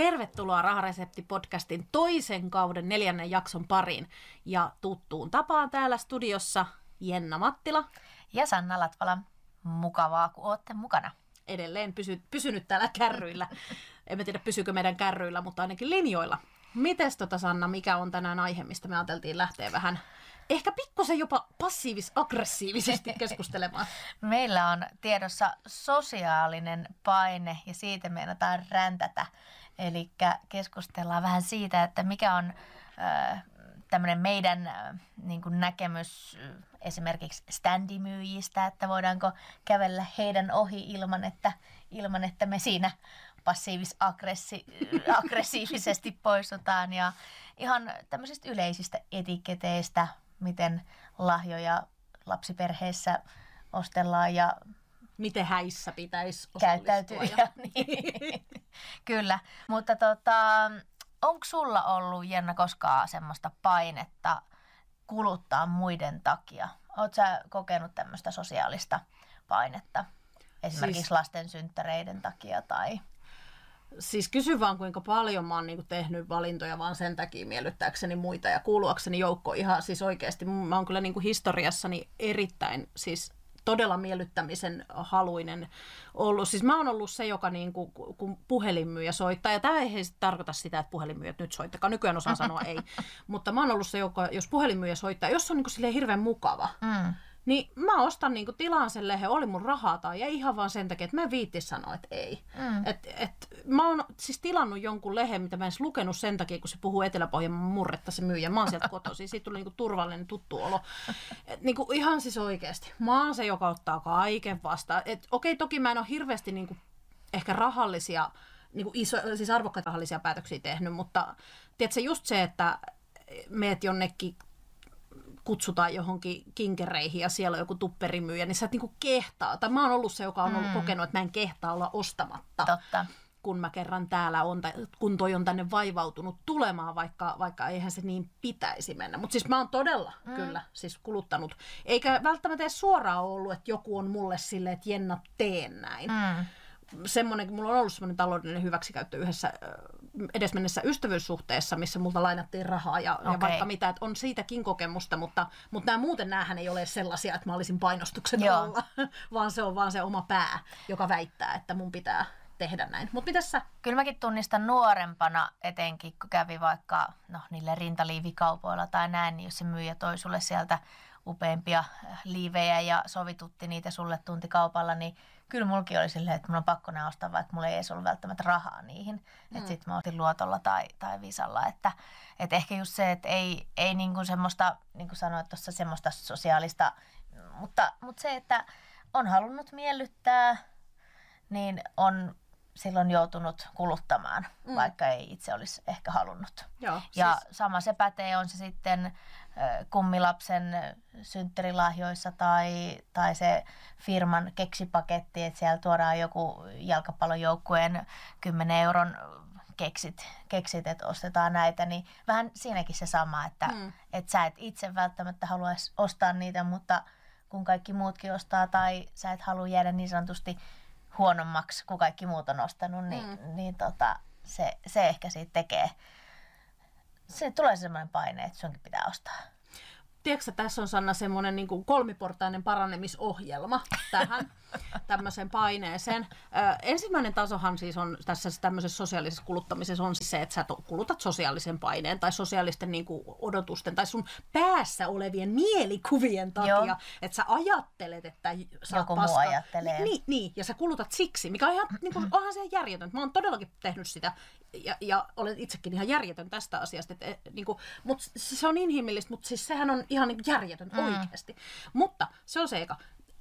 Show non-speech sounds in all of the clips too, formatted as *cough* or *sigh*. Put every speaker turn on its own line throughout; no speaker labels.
Tervetuloa Raharesepti-podcastin toisen kauden neljännen jakson pariin. Ja tuttuun tapaan täällä studiossa Jenna Mattila.
Ja Sanna Latvala. Mukavaa, kun olette mukana.
Edelleen pysy, pysynyt täällä kärryillä. *laughs* Emme tiedä, pysykö meidän kärryillä, mutta ainakin linjoilla. Mites tota Sanna, mikä on tänään aihe, mistä me ajateltiin lähteä vähän ehkä pikkusen jopa passiivis-aggressiivisesti *laughs* keskustelemaan.
Meillä on tiedossa sosiaalinen paine ja siitä meinataan räntätä. Eli keskustellaan vähän siitä, että mikä on tämmöinen meidän niin kuin näkemys esimerkiksi standimyyjistä, että voidaanko kävellä heidän ohi ilman, että, ilman, että me siinä passiivis-aggressiivisesti poistutaan. Ja ihan tämmöisistä yleisistä etiketeistä, miten lahjoja lapsiperheessä ostellaan ja
miten häissä pitäisi
käyttäytyä. Ja, *laughs* niin. Kyllä, mutta tota, onko sulla ollut, Jenna, koskaan semmoista painetta kuluttaa muiden takia? Oletko sä kokenut tämmöistä sosiaalista painetta? Esimerkiksi siis, lasten synttäreiden takia tai...
Siis kysy vaan kuinka paljon mä oon niinku tehnyt valintoja vaan sen takia miellyttääkseni muita ja kuuluakseni joukko ihan siis oikeasti. Mä oon kyllä niinku historiassani erittäin siis todella miellyttämisen haluinen ollut. Siis mä oon ollut se, joka niin kuin, kun puhelinmyyjä soittaa, ja tämä ei tarkoita sitä, että puhelinmyyjät nyt soittakaa, nykyään osaan sanoa ei, *laughs* mutta mä oon ollut se, joka, jos puhelinmyyjä soittaa, jos se on niin kuin hirveän mukava, mm niin mä ostan niinku tilaan sen lehen, oli mun rahaa tai ei ihan vaan sen takia, että mä en viitti sanoa, että ei. Mm. Et, et, mä oon siis tilannut jonkun lehen, mitä mä en edes lukenut sen takia, kun se puhuu Etelä-Pohjanmaan murretta se myyjä. Mä oon sieltä kotoisin, siitä tuli niinku turvallinen tuttu olo. Et, niinku ihan siis oikeasti. Mä oon se, joka ottaa kaiken vastaan. Et, okei, toki mä en ole hirveästi niinku ehkä rahallisia, niinku iso, siis arvokkaita rahallisia päätöksiä tehnyt, mutta tiedätkö, just se, että meet jonnekin kutsutaan johonkin kinkereihin ja siellä on joku tupperimyyjä, niin sä et niinku kehtaa. Tai mä oon ollut se, joka on ollut mm. kokenut, että mä en kehtaa olla ostamatta.
Totta.
kun mä kerran täällä on, tai kun toi on tänne vaivautunut tulemaan, vaikka, vaikka eihän se niin pitäisi mennä. Mutta siis mä oon todella mm. kyllä siis kuluttanut. Eikä välttämättä edes suoraan ollut, että joku on mulle silleen, että Jenna, teen näin. Mm semmoinen, mulla on ollut semmoinen taloudellinen hyväksikäyttö yhdessä edesmennessä ystävyyssuhteessa, missä multa lainattiin rahaa ja, okay. ja vaikka mitä, että on siitäkin kokemusta, mutta, mutta nämä muuten näähän ei ole sellaisia, että mä olisin painostuksen Joo. alla, *laughs* vaan se on vaan se oma pää, joka väittää, että mun pitää tehdä näin. Mutta mitäs sä?
Kyllä mäkin tunnistan nuorempana etenkin, kun kävi vaikka no, niille rintaliivikaupoilla tai näin, niin jos se myyjä toi sulle sieltä upeampia liivejä ja sovitutti niitä sulle tuntikaupalla, niin kyllä mulki oli silleen, että mun on pakko nämä ostaa, vaikka mulla ei edes ollut välttämättä rahaa niihin. Mm. Että sitten mä otin luotolla tai, tai visalla. Että, että ehkä just se, että ei, ei niinku semmoista, niin kuin sanoit tuossa, semmoista sosiaalista, mutta, mutta se, että on halunnut miellyttää, niin on silloin joutunut kuluttamaan, mm. vaikka ei itse olisi ehkä halunnut. Joo, ja siis... sama se pätee, on se sitten kummilapsen synttärilahjoissa tai, tai se firman keksipaketti, että siellä tuodaan joku jalkapallojoukkueen 10 euron keksit, keksit, että ostetaan näitä, niin vähän siinäkin se sama, että mm. et sä et itse välttämättä haluaisi ostaa niitä, mutta kun kaikki muutkin ostaa tai sä et halua jäädä niin sanotusti huonommaksi kuin kaikki muut on ostanut, niin, mm. niin tota, se, se ehkä siitä tekee, se tulee semmoinen paine, että sunkin pitää ostaa.
Tiedätkö, tässä on Sanna semmoinen niin kuin kolmiportainen paranemisohjelma tähän *laughs* tämmöiseen paineeseen. Ö, ensimmäinen tasohan siis on tässä tämmöisessä sosiaalisessa kuluttamisessa on siis se, että sä kulutat sosiaalisen paineen tai sosiaalisten niin kuin, odotusten tai sun päässä olevien mielikuvien takia, Joo. että sä ajattelet, että
sä Joku paska. muu ajattelee.
Niin, niin, ja sä kulutat siksi, mikä on ihan, *clears throat* niin kuin, onhan se järjetön. Mä oon todellakin tehnyt sitä ja, ja olen itsekin ihan järjetön tästä asiasta. Että, eh, niin kuin, mutta se on inhimillistä, mutta siis sehän on ihan niin järjetön mm. oikeasti. Mutta se on se eka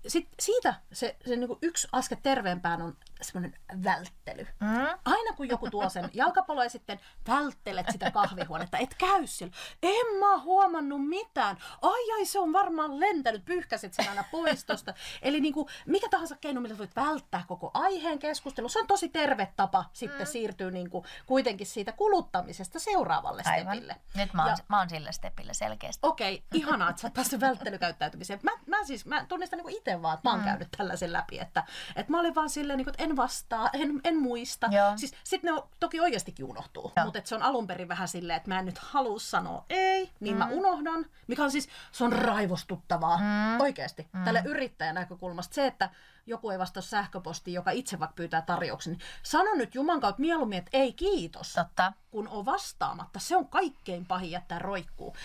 sit siitä se, se niinku yksi askel terveempään on semmoinen välttely. Mm. Aina kun joku tuo sen jalkapallo ja sitten välttelet sitä kahvihuonetta, et käy siellä. En mä huomannut mitään. Ai ai, se on varmaan lentänyt, pyyhkäsit sen aina pois tosta. Eli niinku, mikä tahansa keino, millä voit välttää koko aiheen keskustelu. Se on tosi terve tapa sitten mm. siirtyä niinku kuitenkin siitä kuluttamisesta seuraavalle Aivan. stepille.
Nyt mä oon, ja, mä oon sillä stepillä selkeästi.
Okei, okay, ihanaa, että sä oot välttelykäyttäytymiseen. Mä, mä siis mä tunnistan niinku itse vaan, että mä oon mm. käynyt tällaisen läpi. Että, että mä olin vaan silleen, niinku, että en vastaa, en, en muista.
Joo.
Siis sit ne on, toki oikeastikin unohtuu,
Joo.
mutta se on alun perin vähän silleen, että mä en nyt halua sanoa ei, niin mm. mä unohdan, mikä on siis, se on raivostuttavaa, mm. oikeasti, mm. tälle yrittäjän näkökulmasta. Se, että joku ei vastaa sähköpostiin, joka itse vaikka pyytää tarjouksen, niin sano nyt Juman kautta mieluummin, että ei kiitos,
Totta.
kun on vastaamatta. Se on kaikkein pahin jättää roikkuu.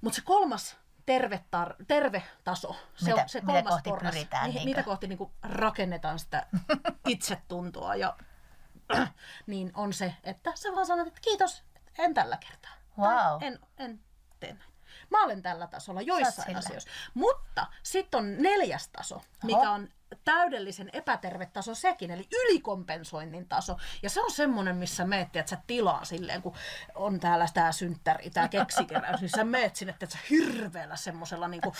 Mutta se kolmas terve, tar- terve taso, se
Mitä-
on se
mitä
kolmas
kohti
porras,
pyritään,
mitä kohti niin kuin rakennetaan sitä *laughs* itsetuntoa ja *clears throat* niin on se, että sä vaan sanot, että kiitos, en tällä kertaa. Tai
Wow.
En, en tee näin. Mä olen tällä tasolla joissain asioissa. Mutta sitten on neljäs taso, mikä
Oho.
on täydellisen epäterve taso sekin, eli ylikompensoinnin taso. Ja se on semmoinen, missä meet, että sä tilaa silleen, kun on täällä tää synttäri, tää keksikeräys, niin sä meet sinne, että sä hirveällä semmoisella niinku,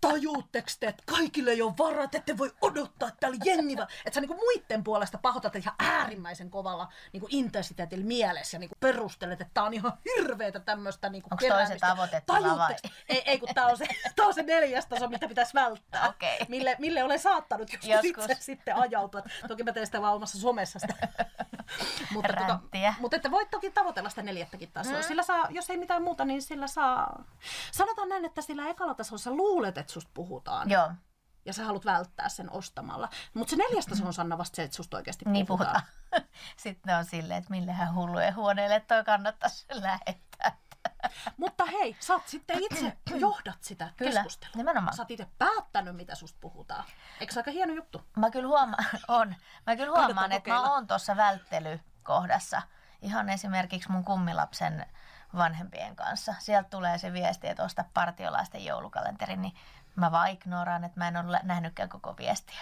tajuutteko te, että kaikille ei ole varat, ette voi odottaa, että täällä jengi vaan. Että sä niinku muitten puolesta pahoitat ihan äärimmäisen kovalla niinku intensiteetillä mielessä ja niinku perustelet, että tää on ihan hirveetä tämmöistä niinku
Onks toi se tavoitetila vai?
Ei, ei kun tää on se, tää on se neljäs taso, mitä pitäisi välttää.
Okei.
Mille, mille olen saattanut joskus,
Joskus.
itse sitten ajautua. Toki mä teen sitä vaan omassa somessa sitä. *laughs* mutta,
Ränttiä.
mutta että voit toki tavoitella sitä neljättäkin tasoa. Mm. Sillä saa, jos ei mitään muuta, niin sillä saa... Sanotaan näin, että sillä ekalla tasolla sä luulet, että susta puhutaan.
Joo,
Ja sä haluat välttää sen ostamalla. Mutta se neljäs taso on Sanna vasta se, että susta oikeasti
niin
puhutaan.
puhutaan. *laughs* Sitten on silleen, että millehän hullujen huoneelle toi kannattaisi lähettää.
Mutta hei, sä oot sitten itse *clears throat* johdat sitä
Kyllä,
keskustelua.
nimenomaan.
Sä oot itse päättänyt, mitä susta puhutaan. Eikö se aika hieno juttu?
Mä kyllä huomaan, *laughs* on. Mä kyllä huomaan, että mä oon tuossa välttelykohdassa. Ihan esimerkiksi mun kummilapsen vanhempien kanssa. Sieltä tulee se viesti, että osta partiolaisten joulukalenteri, niin mä vaan ignoraan, että mä en ole nähnytkään koko viestiä.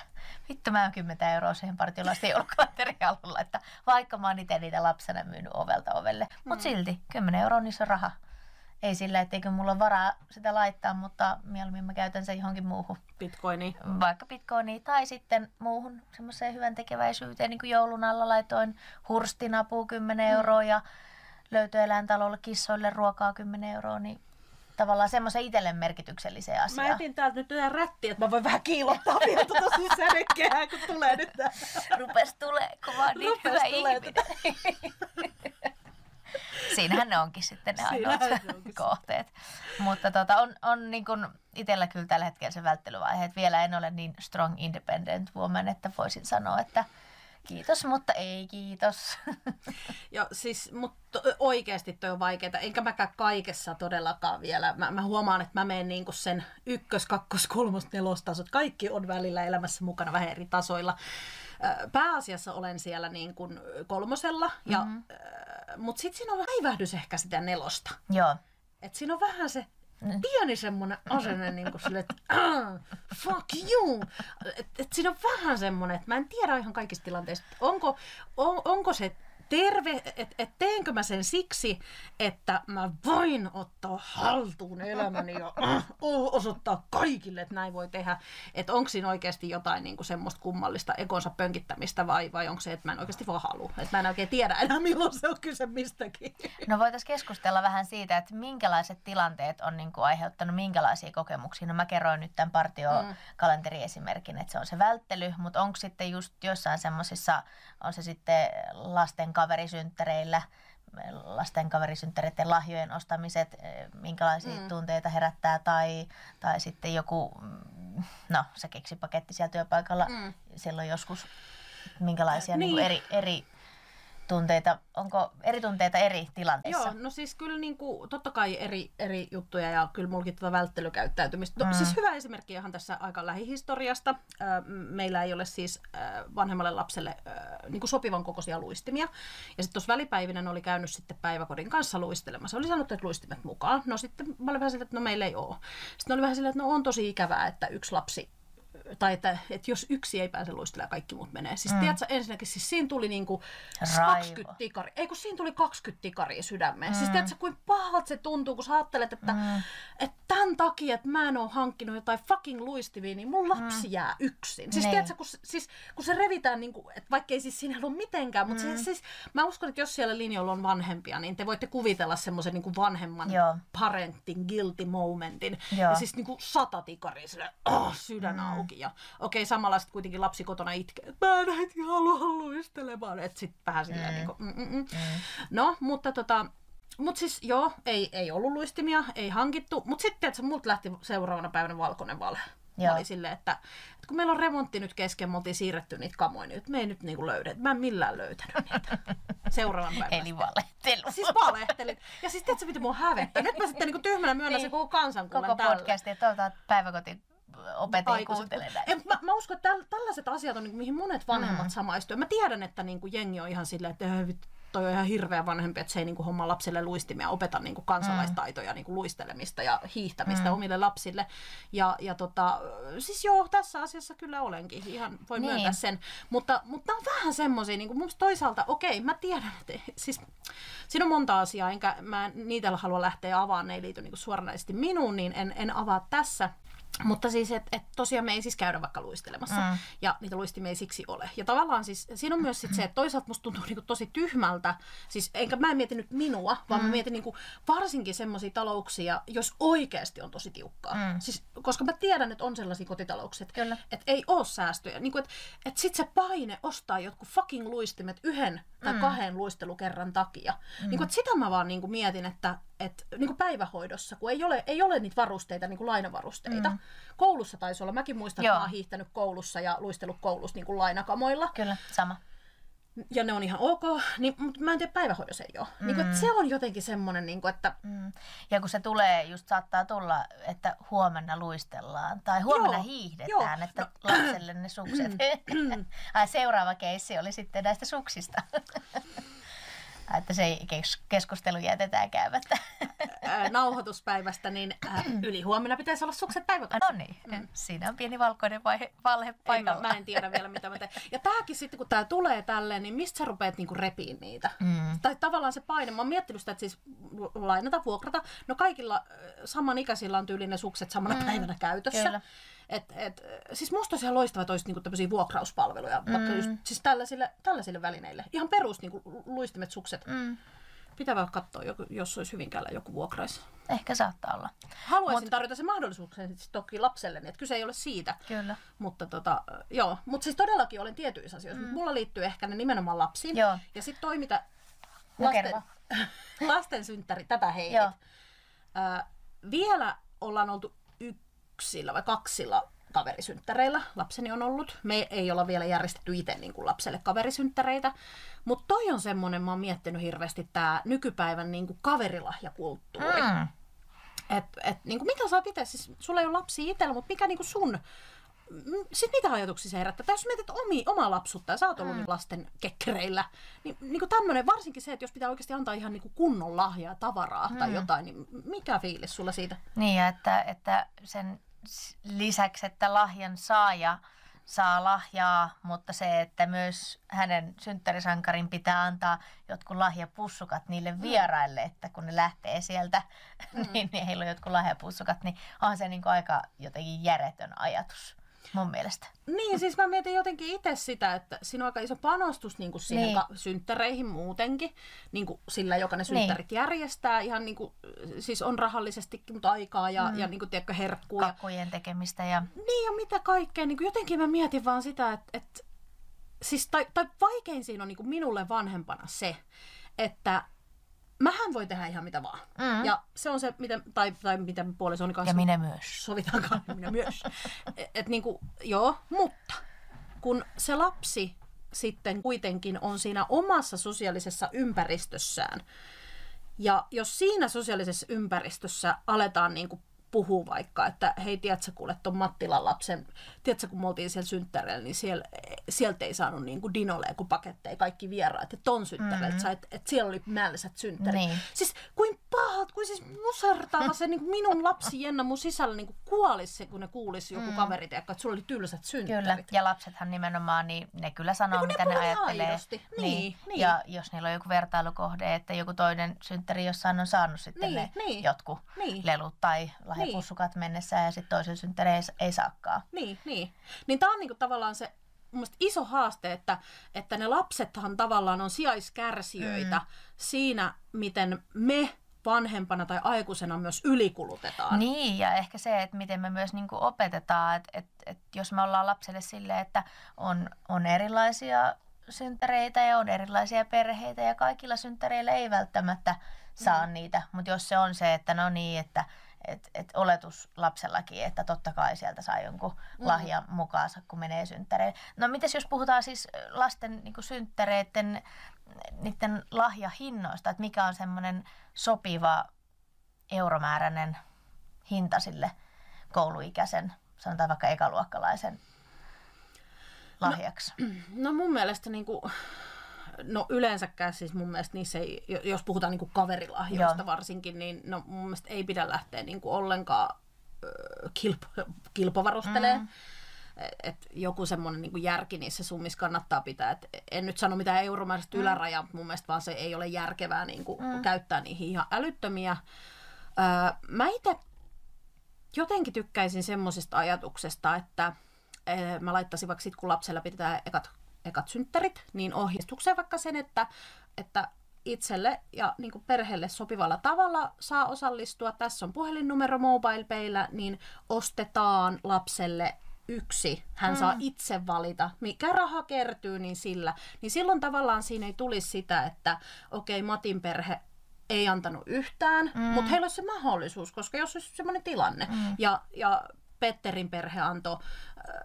Vittu, mä oon 10 euroa siihen partiolaisten joulukalenterin alulla, että vaikka mä oon itse niitä lapsena myynyt ovelta ovelle. Mutta silti, 10 euroa niissä on raha. Ei sillä, etteikö mulla ole varaa sitä laittaa, mutta mieluummin mä käytän sen johonkin muuhun
Bitcoini.
vaikka bitcoiniin tai sitten muuhun semmoiseen hyvän tekeväisyyteen, niin kuin joulun alla laitoin hurstinapuun 10
Mm.
euroa ja löytöeläintalolle kissoille ruokaa 10 euroa, niin tavallaan semmoisen itselle merkitykselliseen
Mä
asiaan.
etin täältä nyt tätä rättiä, että mä voin vähän kiilottaa vielä tuota sun kun tulee nyt tää.
Rupes tulee, kun mä oon niin
Rupes
hyvä
tulee
ihminen. *laughs* Siinähän ne onkin sitten ne ainoat kohteet. Mutta tota, on, on niin kuin itsellä kyllä tällä hetkellä se välttelyvaihe, että vielä en ole niin strong independent woman, että voisin sanoa, että kiitos, mutta ei kiitos. *laughs*
Ja siis, mutta oikeasti toi on vaikeaa, enkä mäkään kaikessa todellakaan vielä. Mä, mä huomaan, että mä menen niinku sen ykkös, kakkos, kolmos, nelostasot. Kaikki on välillä elämässä mukana vähän eri tasoilla. Pääasiassa olen siellä niin kuin kolmosella, ja, mm-hmm. mutta sitten siinä on väivähdys ehkä sitä nelosta.
Joo,
Et siinä on vähän se pieni semmoinen asenne, niin kuin sille, että "Ah, fuck you. Et, et siinä on vähän semmoinen, että mä en tiedä ihan kaikista tilanteista, onko, on, onko se terve, että et teenkö mä sen siksi, että mä voin ottaa haltuun elämäni ja äh, osoittaa kaikille, että näin voi tehdä. Että onko siinä oikeasti jotain niin kuin semmoista kummallista ekonsa pönkittämistä vai, vai onko se, että mä en oikeasti vaan halua. Että mä en oikein tiedä enää, milloin se on kyse mistäkin.
No voitaisiin keskustella vähän siitä, että minkälaiset tilanteet on niin kuin aiheuttanut minkälaisia kokemuksia. No mä kerroin nyt tämän partiokalenteriesimerkin, että se on se välttely, mutta onko sitten just jossain semmoisissa, on se sitten lasten kaverisynttäreillä, lasten kaverisynttäreiden lahjojen ostamiset, eh, minkälaisia mm. tunteita herättää, tai, tai sitten joku, mm, no se keksipaketti siellä työpaikalla, mm. silloin joskus minkälaisia niin. Niin
Niin.
eri, eri tunteita, onko eri tunteita eri tilanteissa?
Joo, no siis kyllä niin kuin, totta kai eri, eri juttuja ja kyllä mullakin tuota välttelykäyttäytymistä.
Mm.
Mm. Siis hyvä esimerkki ihan tässä aika lähihistoriasta. Meillä ei ole siis vanhemmalle lapselle niin kuin sopivan kokoisia luistimia. Ja sitten tuossa välipäivinä ne oli käynyt sitten päiväkodin kanssa luistelemassa. Oli sanottu, että luistimet mukaan. No sitten mä olin vähän silleen, että no meillä ei ole. Sitten oli vähän silleen, että no on tosi ikävää, että yksi lapsi tai että, että jos yksi ei pääse luistelemaan, kaikki muut menee. Siis mm. tiedätkö, ensinnäkin siis siinä tuli niinku
Raivo.
20 tikari, ei kun siinä tuli 20 tikaria sydämeen. Mm. Siis tiedätkö, kuinka pahalta se tuntuu, kun sä ajattelet, että, mm. että tämän takia, että mä en ole hankkinut jotain fucking luistivia, niin mun lapsi mm. jää yksin. Siis
Niin.
tiedätkö, kun, se- siis, kun se revitään, niin kuin, että vaikka ei siis siinä ole mitenkään, mutta mm. se, siis, mä uskon, että jos siellä linjoilla on vanhempia, niin te voitte kuvitella semmoisen niin vanhemman
Joo.
parentin guilty momentin.
Joo.
Ja siis niin kuin sata tikaria, sille, oh, sydän mm. Auki. jo. Okei, samalla sitten kuitenkin lapsi kotona itkee, että mä en äiti halua luistelemaan. Että sitten vähän silleen mm. niin kuin, mm, mm, mm. Mm. No, mutta tota, mut siis joo, ei, ei ollut luistimia, ei hankittu. Mutta sitten, että multa lähti seuraavana päivänä valkoinen vale. Joo. Oli silleen, että, että kun meillä on remontti nyt kesken, me oltiin siirretty niitä kamoja, niin me ei nyt niinku löydä. Mä en millään löytänyt niitä *laughs* seuraavan päivän.
Eli valehtelu.
Siis valehtelin. Ja siis tiedätkö, mitä mua hävettää? Nyt mä sitten niinku tyhmänä myönnän niin. se koko kansan
Koko podcasti, että opetin kuuntelee
Mä, mä uskon, että tällaiset asiat on, niin mihin monet vanhemmat mm. samaistuvat. Mä tiedän, että niin kuin jengi on ihan silleen, että toi on ihan hirveä vanhempi, että se ei niinku homma lapsille luistimia, opeta niinku kansalaistaitoja, mm. niinku luistelemista ja hiihtämistä mm. omille lapsille. Ja, ja tota, siis joo, tässä asiassa kyllä olenkin, ihan voi niin. myöntää sen. Mutta, mutta on vähän semmoisia, niinku mun toisaalta, okei, mä tiedän, että *laughs* siis siinä on monta asiaa, enkä mä niitä halua lähteä avaamaan, ne ei liity niinku suoranaisesti minuun, niin en, en avaa tässä. Mutta siis, että et tosiaan me ei siis käydä vaikka luistelemassa. Mm. Ja niitä luistimia ei siksi ole. Ja tavallaan siis siinä on myös sit se, että toisaalta musta tuntuu niinku tosi tyhmältä. Siis enkä mä en mieti nyt minua, vaan mm. mä mietin niinku varsinkin semmoisia talouksia, jos oikeasti on tosi tiukkaa. Mm. Siis, koska mä tiedän, että on sellaisia kotitalouksia, että ei ole säästöjä. Niinku, että et sit se paine ostaa jotkut fucking luistimet yhden tai mm. kahden luistelukerran takia. Mm. Niinku, että sitä mä vaan niinku mietin, että et, niinku päivähoidossa, kun ei ole, ei ole niitä varusteita, niinku lainavarusteita. Mm. Koulussa taisi olla. Mäkin muistan, Joo. että mä oon hiihtänyt koulussa ja luistellut koulussa niin kuin lainakamoilla.
Kyllä, sama.
Ja ne on ihan ok, niin, mutta mä en tiedä, päivähoidossa ei ole. Mm. Niin kuin, että se on jotenkin semmoinen, niin kuin, että... Mm.
Ja kun se tulee, just saattaa tulla, että huomenna luistellaan tai huomenna joo, hiihdetään, joo. että no. lapselle ne sukset. *clears throat* Ai, seuraava keissi oli sitten näistä suksista. *laughs* että se keskustelu jätetään käymättä.
Nauhoituspäivästä, niin yli huomenna pitäisi olla sukset päiväkoti.
No niin, mm. siinä on pieni valkoinen vaihe, valhe paikalla.
En, mä, en tiedä vielä, mitä mä teen. Ja tämäkin sitten, kun tämä tulee tälleen, niin mistä sä rupeat niinku repiin niitä? Mm. Tai tavallaan se paine. Mä oon miettinyt sitä, että siis lainata, vuokrata. No kaikilla samanikäisillä on tyyliin ne sukset samana mm. päivänä käytössä. Kyllä. Et, et, siis musta olisi ihan loistava, että olisi niinku tämmöisiä vuokrauspalveluja, mm. vaikka just siis tällaisille, tällaisille välineille. Ihan perus niinku, luistimet, sukset. Mm. Pitää vaan katsoa, jos olisi Hyvinkäällä joku vuokrais.
Ehkä saattaa olla.
Haluaisin Mut... tarjota sen mahdollisuuksen siis toki lapselle, että kyse ei ole siitä.
Kyllä.
Mutta tota, joo. Mut siis todellakin olen tietyissä asioissa. Mm. Mulla liittyy ehkä ne nimenomaan lapsiin. Joo. Ja sitten toi, mitä lasten, *laughs* lasten synttäri, tätä heitit. Joo. Äh, vielä ollaan oltu yksillä vai kaksilla kaverisynttäreillä lapseni on ollut. Me ei olla vielä järjestetty itse niin kuin lapselle kaverisynttäreitä. Mutta toi on semmoinen, mä oon miettinyt hirveästi tämä nykypäivän niin kuin kaverilahjakulttuuri. Mm. Et, et, niin kuin mitä sä itse, siis sulla ei ole lapsi itsellä, mutta mikä niin kuin sun sitten mitä ajatuksia se herättää? Tai jos mietit omi, omaa lapsuutta ja sä oot ollut mm. lasten kekkereillä, niin, niin kuin tämmöinen, varsinkin se, että jos pitää oikeasti antaa ihan niin kuin kunnon lahjaa, tavaraa mm. tai jotain, niin mikä fiilis sulla siitä?
Niin, että, että sen lisäksi, että lahjan saaja saa lahjaa, mutta se, että myös hänen synttärisankarin pitää antaa jotkut lahjapussukat niille mm. vieraille, että kun ne lähtee sieltä, mm. niin, *laughs* niin heillä on jotkut lahjapussukat, niin on se niin kuin aika jotenkin järjetön ajatus mun mielestä.
Niin, siis mä mietin jotenkin itse sitä, että siinä on aika iso panostus niin kuin siihen niin. ka- synttäreihin muutenkin, niin kuin sillä, joka ne synttärit niin. järjestää. Ihan niin kuin, siis on rahallisestikin, mutta aikaa ja, mm. ja niin kuin, tiedätkö, herkkuu.
Kakkujen tekemistä. Ja...
Niin, ja mitä kaikkea. Niin kuin jotenkin mä mietin vaan sitä, että, että siis, tai, tai vaikein siinä on niin kuin minulle vanhempana se, että mähän voi tehdä ihan mitä vaan. Mm. Ja se on se, miten, tai, tai miten puolisoni kanssa...
Ja minä myös.
Sovitaankaan, minä myös. *laughs* Et, et niinku, joo, mutta kun se lapsi sitten kuitenkin on siinä omassa sosiaalisessa ympäristössään, ja jos siinä sosiaalisessa ympäristössä aletaan niin kuin puhuu vaikka, että hei, tiedätkö, kuule tuon Mattilan lapsen, tiedätkö, kun me oltiin siellä synttäreillä, niin siellä, sieltä ei saanut niin kuin dinoleja kuin paketteja, kaikki vieraat, että ton synttäreillä, mm-hmm. että, että siellä oli määlliset synttärit. Niin. Siis kuin pahat, kuin siis musertava se niin kuin minun lapsi Jenna mun sisällä niin kuin kuolisi kun ne kuulisi joku mm. kaveri, että sulla oli tylsät synttärit.
Kyllä, ja lapsethan nimenomaan, niin ne kyllä sanoo, niin, mitä ne, ne ajattelee. Niin, niin, niin. Ja jos niillä on joku vertailukohde, että joku toinen synttäri jossain on saanut sitten niin, ne niin. jotkut niin. lelut tai lahjapussukat niin. mennessä ja sitten toisen synttäri ei, saakaan.
Niin, niin. Niin tämä on niinku tavallaan se mun iso haaste, että, että ne lapsethan tavallaan on sijaiskärsijöitä mm. siinä, miten me vanhempana tai aikuisena myös ylikulutetaan.
Niin, ja ehkä se, että miten me myös niin opetetaan, että, että, että jos me ollaan lapselle sille, että on, on erilaisia synttäreitä ja on erilaisia perheitä ja kaikilla synttäreillä ei välttämättä saa mm. niitä, mutta jos se on se, että no niin, että et, et oletus lapsellakin, että totta kai sieltä saa jonkun mm. lahjan mukaansa, kun menee synttäreille. No mites jos puhutaan siis lasten niin synttäreiden niiden lahjahinnoista, että mikä on semmoinen sopiva euromääräinen hinta sille kouluikäisen, sanotaan vaikka ekaluokkalaisen lahjaksi?
No, no mun mielestä niin kuin, no yleensäkään siis mun mielestä niissä ei, jos puhutaan niin kuin kaverilahjoista Joo. varsinkin, niin no mun mielestä ei pidä lähteä niin kuin ollenkaan kilp, kilpavarusteleen. Mm. Et joku semmoinen niin järki niissä summissa kannattaa pitää. Et en nyt sano mitään euromääräistä mm. ylärajaa, mutta mun mielestä vaan se ei ole järkevää niin kuin mm. käyttää niihin ihan älyttömiä. Öö, mä itse jotenkin tykkäisin semmoisesta ajatuksesta, että öö, mä laittaisin vaikka sit, kun lapsella pidetään ekat ekat synttärit, niin ohjeistukseen vaikka sen, että, että itselle ja niin kuin perheelle sopivalla tavalla saa osallistua. Tässä on puhelinnumero MobilePayllä, niin ostetaan lapselle yksi. Hän mm. saa itse valita, mikä raha kertyy, niin sillä. Niin silloin tavallaan siinä ei tulisi sitä, että okei, okay, Matin perhe ei antanut yhtään, mm. mutta heillä olisi se mahdollisuus, koska jos olisi sellainen tilanne. Mm. Ja, ja Petterin perhe antoi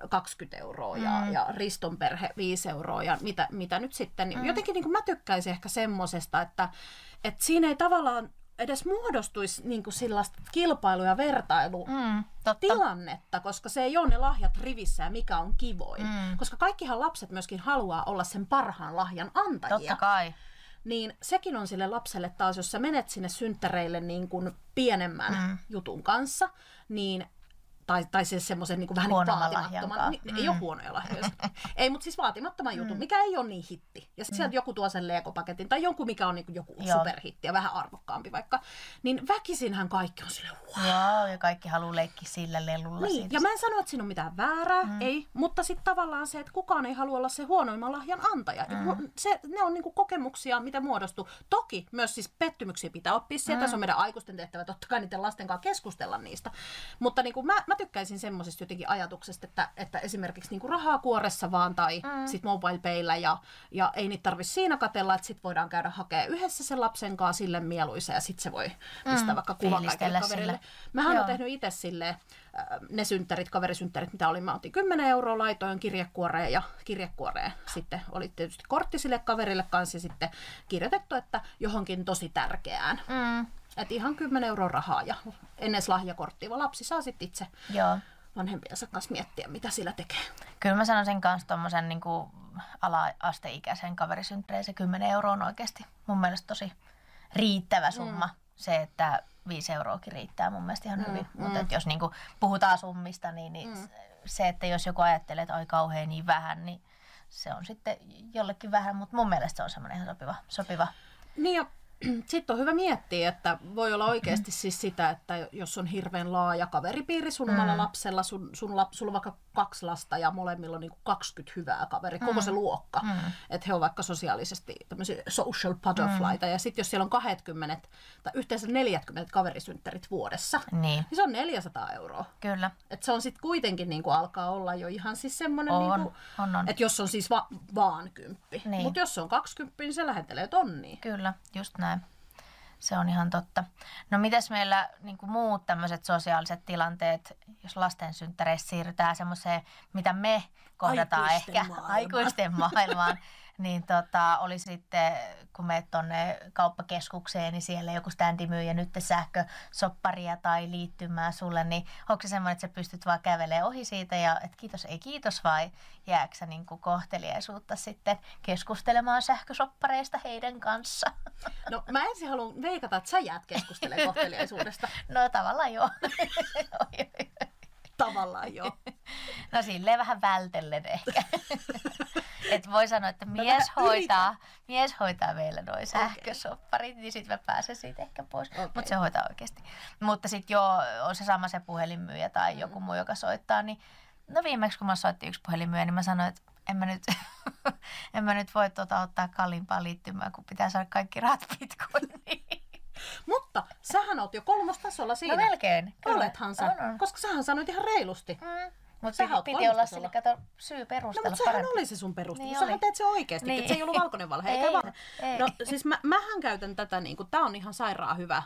20 euroa ja, mm. ja Riston perhe 5 euroa ja mitä, mitä nyt sitten. Niin mm. Jotenkin niin kuin mä tykkäisin ehkä semmosesta, että, että siinä ei tavallaan edes muodostuisi niin kuin sellaista kilpailu- ja vertailutilannetta, mm, koska se ei ole ne lahjat rivissä ja mikä on kivoin. Mm. Koska kaikkihan lapset myöskin haluaa olla sen parhaan lahjan antajia.
Totta kai.
Niin sekin on sille lapselle taas, jos sä menet sinne synttäreille niin kuin pienemmän mm. jutun kanssa, niin tai, tai siis semmoisen niin vähän niin vaatimattoman, niin, mm. ei ole huonoja lahjoja. *laughs* ei, mutta siis vaatimattoman jutun, mm. mikä ei ole niin hitti. Ja sitten mm. sieltä joku tuo sen Lego-paketin tai jonkun, mikä on niin kuin joku Joo. superhitti ja vähän arvokkaampi vaikka. Niin väkisinhän kaikki on silleen, wow.
Joo, ja kaikki haluaa leikkiä sillä lelulla.
Niin, ja mä en sano, että siinä on mitään väärää, mm. ei. Mutta sitten tavallaan se, että kukaan ei halua olla se huonoimman lahjan antaja. Mm. Se, ne on niin kuin kokemuksia, mitä muodostuu. Toki myös siis pettymyksiä pitää oppia sieltä. Mm. Se on meidän aikuisten tehtävä totta kai niiden lasten kanssa keskustella niistä. Mutta niin kuin mä, mä tykkäisin semmoisesta jotenkin ajatuksesta, että, että esimerkiksi niin kuin rahaa kuoressa vaan tai mm. sit payllä ja, ja ei niitä tarvitse siinä katella, että sit voidaan käydä hakemaan yhdessä sen lapsen kanssa sille mieluisa ja sitten se voi pistää mm. vaikka kuvan kaikille kaverille. Mähän olen tehnyt itse silleen, äh, ne synttärit, kaverisynttärit, mitä oli, mä otin 10 euroa, laitoin kirjekuoreen ja kirjekuoreen sitten oli tietysti kortti sille kaverille kanssa ja sitten kirjoitettu, että johonkin tosi tärkeään. Mm. Että ihan 10 euroa rahaa ja ennen lahjakorttia, vaan lapsi saa sitten itse Joo. vanhempiensa kanssa miettiä, mitä sillä tekee.
Kyllä mä sanoisin kanssa tuommoisen niin ala-asteikäisen kaverisynttäreen se 10 euroa on oikeasti mun mielestä tosi riittävä summa. Mm. Se, että 5 euroakin riittää mun mielestä ihan mm, hyvin. Mm. Mutta jos niin kuin puhutaan summista, niin, niin mm. se, että jos joku ajattelee, että oi kauhean niin vähän, niin se on sitten jollekin vähän, mutta mun mielestä se on semmoinen ihan sopiva. sopiva.
Niin ja *clears throat* sitten on hyvä miettiä, että voi olla oikeasti siis sitä, että jos on hirveän laaja kaveripiiri sun mm. omalla lapsella, sun, sun lap, sulla on vaikka kaksi lasta ja molemmilla on niin 20 hyvää kaveria, mm. koko se luokka, mm. että he on vaikka sosiaalisesti tämmöisiä social butterflyta, mm. ja sitten jos siellä on 20 tai yhteensä 40 kaverisynttärit vuodessa, niin, niin se on 400 euroa.
Kyllä.
Et se on sitten kuitenkin niin kuin alkaa olla jo ihan siis semmoinen, on, niin on, on. että jos on siis va- vaan kymppi, niin. mutta jos on 20, niin se lähentelee tonnia.
Kyllä, just näin. Se on ihan totta. No mitäs meillä niin kuin muut tämmöiset sosiaaliset tilanteet, jos lasten synttäreissä siirrytään semmoiseen, mitä me kohdataan aikuisten ehkä maailmaan. aikuisten maailmaan, *laughs* niin tota, oli sitten, kun menet tuonne kauppakeskukseen, niin siellä joku standi myy ja nyt sähkösopparia tai liittymää sulle, niin onko se semmoinen, että sä pystyt vaan kävelemään ohi siitä ja että kiitos, ei kiitos vai jääkö sä niin kohteliaisuutta sitten keskustelemaan sähkösoppareista heidän kanssa?
No mä ensin haluan veikata, että sä jäät keskustelemaan *laughs* kohteliaisuudesta.
no tavallaan joo. *laughs*
tavallaan joo. *laughs*
No silleen vähän vältellen ehkä. *laughs* Et voi sanoa, että mies hoitaa, mies hoitaa meillä noin sähkösopparit, okay. niin sitten mä pääsen siitä ehkä pois. Okay. Mutta se hoitaa oikeasti. Mutta sitten joo, on se sama se puhelinmyyjä tai mm. joku muu, joka soittaa, niin no viimeksi kun mä soitin yksi puhelinmyyjä, niin mä sanoin, että en mä nyt, *laughs* en mä nyt voi tuota ottaa kalliimpaa liittymää, kun pitää saada kaikki rahat bitcoiniin.
Mutta sähän oot jo kolmostasolla siinä.
No melkein. Kyllä.
Olethan sä,
On, on.
koska sähän sanoit ihan reilusti.
Mm. Mutta
oot
piti olla sille, kato, syy
No
perustella
mutta sehän
paremmin.
oli se sun perustelu.
Niin
Niin sähän
oli.
teet se oikeasti, niin.
Niin.
että se ei ollut valkoinen valhe. Eikä
Ei,
valhe.
ei.
No siis mä, mähän käytän tätä, niin kuin, tää on ihan sairaan hyvä äh,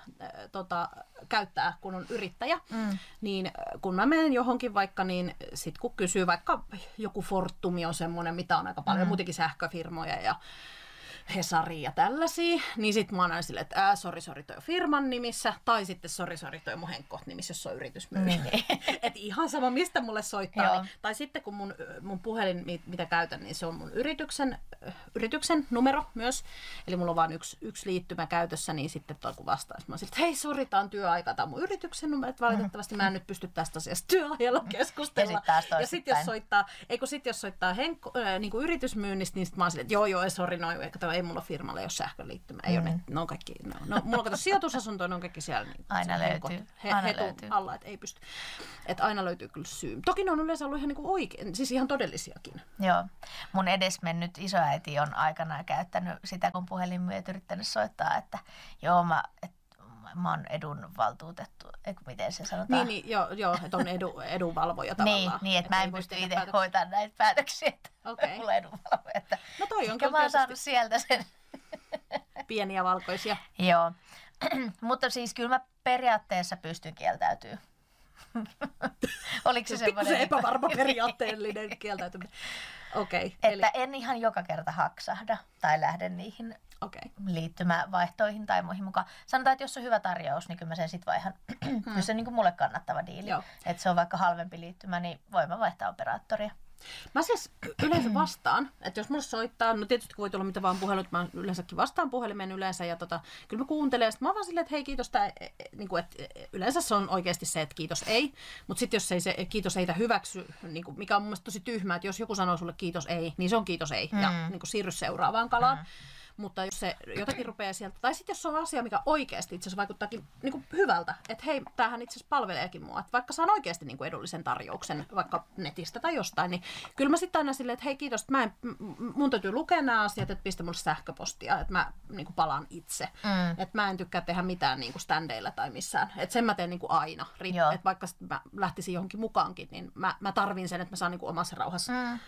tota, käyttää, kun on yrittäjä.
Mm.
Niin äh, kun mä menen johonkin vaikka, niin sit kun kysyy vaikka joku Fortumi on semmoinen, mitä on aika paljon, mm. muutenkin sähköfirmoja ja Hesari ja tällaisia, niin sit mä oon aina silleen, että ää, sori, sori, toi on firman nimissä, tai sitten sori, sori, toi on mun henkkoht nimissä, jos se on yritysmyyjä.
Niin. *laughs*
Et ihan sama, mistä mulle soittaa.
Joo.
Niin, tai sitten kun mun, mun puhelin, mi- mitä käytän, niin se on mun yrityksen, yrityksen numero myös. Eli mulla on vain yksi, yksi liittymä käytössä, niin sitten toi kun vastaan, mä oon silleen, että hei, sori, tää on työaika, tää on mun yrityksen numero, että valitettavasti mä en nyt pysty tästä asiasta työajalla keskustella.
Ja sit taas
ja sit jos soittaa, ei kun sit jos soittaa henkko, äh, niin kuin yritysmyynnistä, niin sit mä oon silleen, että joo, joo, ei, sori, no, kato, ei mulla firmalle ole sähköliittymä, ei mm. ole, ne, ne on kaikki, no, no, mulla on sijoitusasunto, ne on kaikki siellä niin,
Aina löytyy,
henkot,
aina
hetun
löytyy.
alla, että ei pysty. Että aina löytyy kyllä syy. Toki ne on yleensä ollut ihan niinku oikein, siis ihan todellisiakin.
Joo. Mun edesmennyt isoäiti on aikanaan käyttänyt sitä, kun puhelinmyyjät yrittänyt soittaa, että joo, mä, et, mä oon edunvaltuutettu, eikö miten se sanotaan?
Niin, niin joo, joo että on edu, edunvalvoja *laughs*
niin,
tavallaan.
niin, että mä
ei
en pysty itse
päätöksiä.
hoitamaan näitä päätöksiä, että
Okei.
mulla on edunvalvoja. Että
No toi on kyllä
mä oon saanut sieltä sen. *laughs*
pieniä valkoisia.
Joo. *clears throat* Mutta siis kyllä mä periaatteessa pystyn kieltäytyä. *laughs* Oliko se semmoinen...
epävarma periaatteellinen kieltäytyminen. Okei, okay, eli
Että en ihan joka kerta haksahda tai lähde niihin
okei.
liittymävaihtoihin tai muihin mukaan. Sanotaan, että jos on hyvä tarjous, niin kyllä mä sen sit vaihan, jos *clears throat* se on niin kuin mulle kannattava diili. Että se on vaikka halvempi liittymä, niin voin mä vaihtaa operaattoria.
Mä siis yleensä vastaan, että jos mulle soittaa, no tietysti voi tulla mitä vaan puhelut, mä yleensäkin vastaan puhelimeen yleensä ja tota, kyllä mä kuuntelen, ja sit mä vaan silleen, että hei kiitos, tää, e, e, niin kuin, että yleensä se on oikeasti se, että kiitos ei, mutta sitten jos ei se kiitos eitä hyväksy, niin kuin, mikä on mun mielestä tosi tyhmää, että jos joku sanoo sulle kiitos ei, niin se on kiitos ei, ja niin kuin, siirry seuraavaan kalaan. Mutta jos se jotakin rupeaa sieltä, tai sitten jos se on asia, mikä oikeasti itse asiassa vaikuttaakin niin kuin hyvältä, että hei, tämähän itse asiassa palveleekin mua, että vaikka saan oikeasti niin kuin edullisen tarjouksen vaikka netistä tai jostain, niin kyllä mä sitten aina silleen, että hei kiitos, että mä en, mun täytyy lukea nämä asiat, että pistä mulle sähköpostia, että mä niin kuin palaan itse.
Mm.
Että mä en tykkää tehdä mitään niin kuin standeilla tai missään. Että sen mä teen niin kuin aina. Että vaikka mä lähtisin johonkin mukaankin, niin mä, mä tarvin sen, että mä saan niin kuin omassa rauhassa
Mm.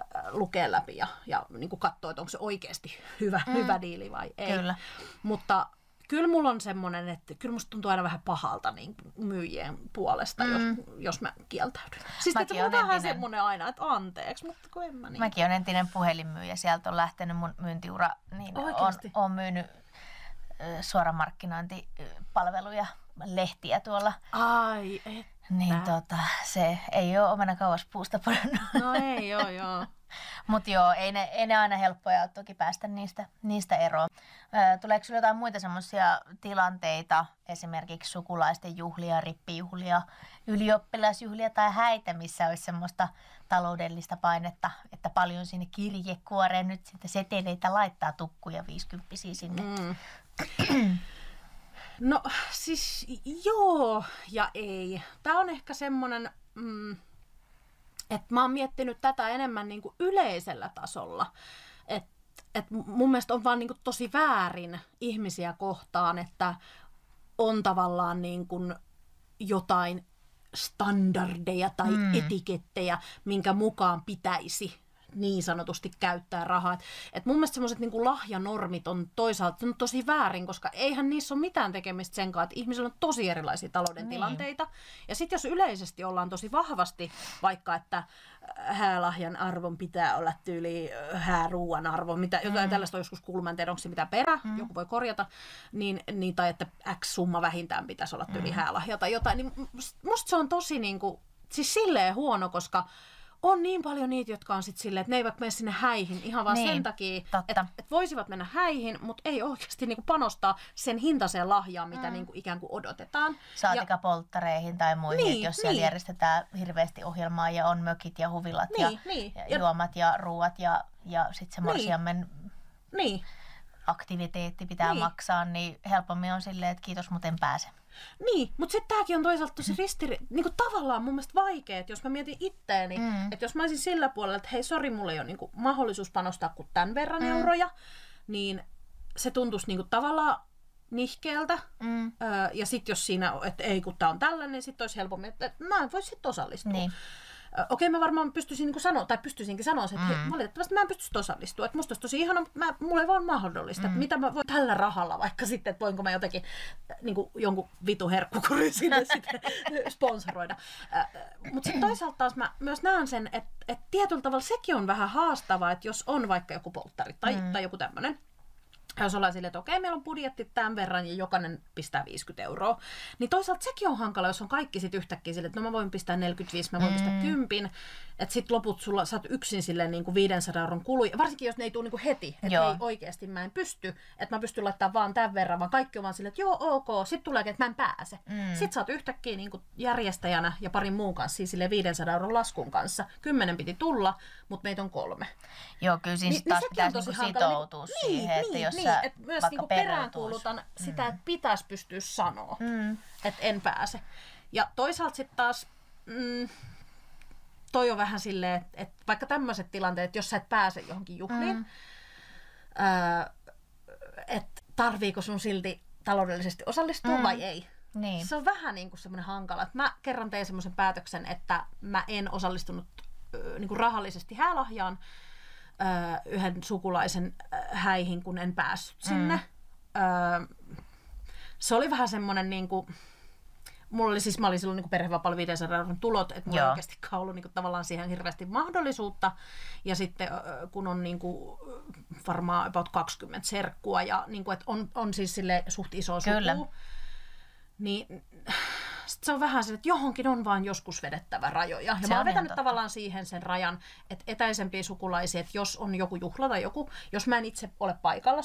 Äh, lukea läpi ja, ja niin kuin katsoa, että onko se oikeasti hyvä, mm. hyvä diili vai ei.
Kyllä.
Mutta kyllä mulla on semmoinen, että kyllä musta tuntuu aina vähän pahalta niin myyjien puolesta, mm. jos, jos mä kieltäydyn. Siis
Mäkin
että on vähän
entinen.
semmoinen aina, että anteeksi, mutta kun en mä niin.
Mäkin olen entinen puhelinmyyjä, sieltä on lähtenyt mun myyntiura, niin on, on myynyt suoramarkkinointipalveluja, lehtiä tuolla.
Ai, et.
Niin tota, se ei ole omena kauas puusta pudonnut.
No ei, joo, joo. *laughs*
Mutta joo, ei ne, ei ne aina helppoja ole toki päästä niistä, niistä eroon. Ö, Tuleeko sinulla jotain muita semmoisia tilanteita, esimerkiksi sukulaisten juhlia, rippijuhlia, ylioppilasjuhlia tai häitä, missä olisi semmoista taloudellista painetta, että paljon sinne kirjekuoreen nyt sitten seteleitä laittaa tukkuja 50 sinne. Mm. *clears throat*
No siis joo ja ei. Tämä on ehkä semmoinen, mm, että mä oon miettinyt tätä enemmän niin kuin yleisellä tasolla. Että et mun mielestä on vaan niin kuin tosi väärin ihmisiä kohtaan, että on tavallaan niin kuin jotain standardeja tai mm. etikettejä, minkä mukaan pitäisi niin sanotusti käyttää rahaa. Et, et mun mielestä semmoiset niin lahjanormit on toisaalta on tosi väärin, koska eihän niissä ole mitään tekemistä sen kanssa, että ihmisillä on tosi erilaisia talouden
Niin.
tilanteita. Ja sitten jos yleisesti ollaan tosi vahvasti, vaikka että äh, häälahjan arvon pitää olla tyyli äh, hääruuan arvo, mitä, jotain tällaista on joskus kuullut, en tiedä onko se mitään perä, mm. joku voi korjata, niin, niin, tai että X summa vähintään pitäisi olla tyyli mm. häälahja tai jotain, niin must- musta se on tosi niin kuin, siis silleen huono, koska on niin paljon niitä, jotka on sitten silleen, että ne eivät mene sinne häihin ihan vaan
Niin,
sen takia, että et voisivat mennä häihin, mutta ei oikeasti niinku panostaa sen hintaiseen lahjaan, mitä mm. niinku ikään kuin odotetaan.
Saatika polttareihin tai muihin,
Niin,
jos siellä
niin.
järjestetään hirveästi ohjelmaa ja on mökit ja huvilat
Niin,
ja,
niin.
ja
Ja-
juomat ja ruuat ja, ja sitten se
Niin.
morsiammen
Niin,
aktiviteetti pitää
Niin.
maksaa, niin helpommin on silleen, että kiitos, mutta en pääse.
Niin. mutta sitten tämäkin on toisaalta tosi ristiri... Niinku tavallaan mun mielestä vaikea, että jos mä mietin itteeni,
Mm.
että jos mä olisin sillä puolella, että hei sori, mulla ei ole niinku mahdollisuus panostaa kuin tämän verran mm. euroja, niin se tuntuisi niinku tavallaan nihkeeltä.
Mm.
Öö, ja sitten jos siinä, että ei kun tämä on tällainen, niin sitten olisi helpommin, että mä en voi sitten osallistua.
Niin.
Okei, mä varmaan pystyisin niin sanoa, tai pystyisinkin sanoa, että mm. hei, valitettavasti mä en pysty osallistua. Että musta olisi tosi ihana, mutta mä, mulla ei vaan mahdollista. Mm. Mitä mä voin tällä rahalla vaikka sitten, että voinko mä jotenkin niin kuin jonkun vitu herkkukurin sinne *laughs* sitten sponsoroida. Mutta sitten toisaalta taas mä myös näen sen, että, että tietyllä tavalla sekin on vähän haastavaa, että jos on vaikka joku polttari tai, mm. tai joku tämmöinen, jos ollaan silleen, että okei, meillä on budjetti tämän verran ja jokainen pistää 50 euroa, niin toisaalta sekin on hankala, jos on kaikki sitten yhtäkkiä silleen, että no mä voin pistää 45, mä voin mm. pistää 10, että sitten loput sulla, sä oot yksin silleen niin kuin 500 euron kuluja, varsinkin jos ne ei tule niin kuin heti, että ei oikeasti mä en pysty, että mä pystyn laittamaan vaan tämän verran, vaan kaikki on vaan silleen, että joo, ok, sitten tulee, että mä en pääse. Mm. Sitten sä oot yhtäkkiä niin kuin järjestäjänä ja parin muun kanssa, siis silleen 500 euron laskun kanssa, kymmenen piti tulla, mutta meitä on kolme.
Joo, kyllä siinä
Niin-
niin,
niin
taas pitäisi
on tosi
niinku
hankala.
sitoutua
Niin,
siihen,
niin,
että jos
niin,
sä
et myös
vaikka
niinku
perääntuis-
peräänkuulutan sitä, että pitäisi pystyä sanoa,
Mm.
että en pääse. Ja toisaalta sitten taas, mm, toi on vähän silleen, että, että vaikka tämmöiset tilanteet, että jos sä et pääse johonkin juhliin,
Mm.
ää, että tarviiko sun silti taloudellisesti osallistua
Mm.
vai ei.
Niin.
Se on vähän niin kuin semmoinen hankala. Että mä kerran tein semmoisen päätöksen, että mä en osallistunut ö, niin kuin rahallisesti häälahjaan ö, yhden sukulaisen häihin, kun en päässyt sinne. Mm. Ö, se oli vähän semmoinen niin kuin, Mulla oli siis, mä olin silloin niin perhevapaalla 500 euron tulot, että mulla ei oikeasti ollut niin kuin, tavallaan siihen hirveästi mahdollisuutta. Ja sitten kun on niin kuin, varmaan about 20 serkkua ja niin kuin, että on, on siis sille suht iso
Kyllä.
suku, niin sit se on vähän se, että johonkin on vaan joskus vedettävä rajoja. Ja
Se
mä oon vetänyt
totta.
tavallaan siihen sen rajan, että etäisempiä sukulaisia, että jos on joku juhla tai joku, jos mä en itse ole paikalla,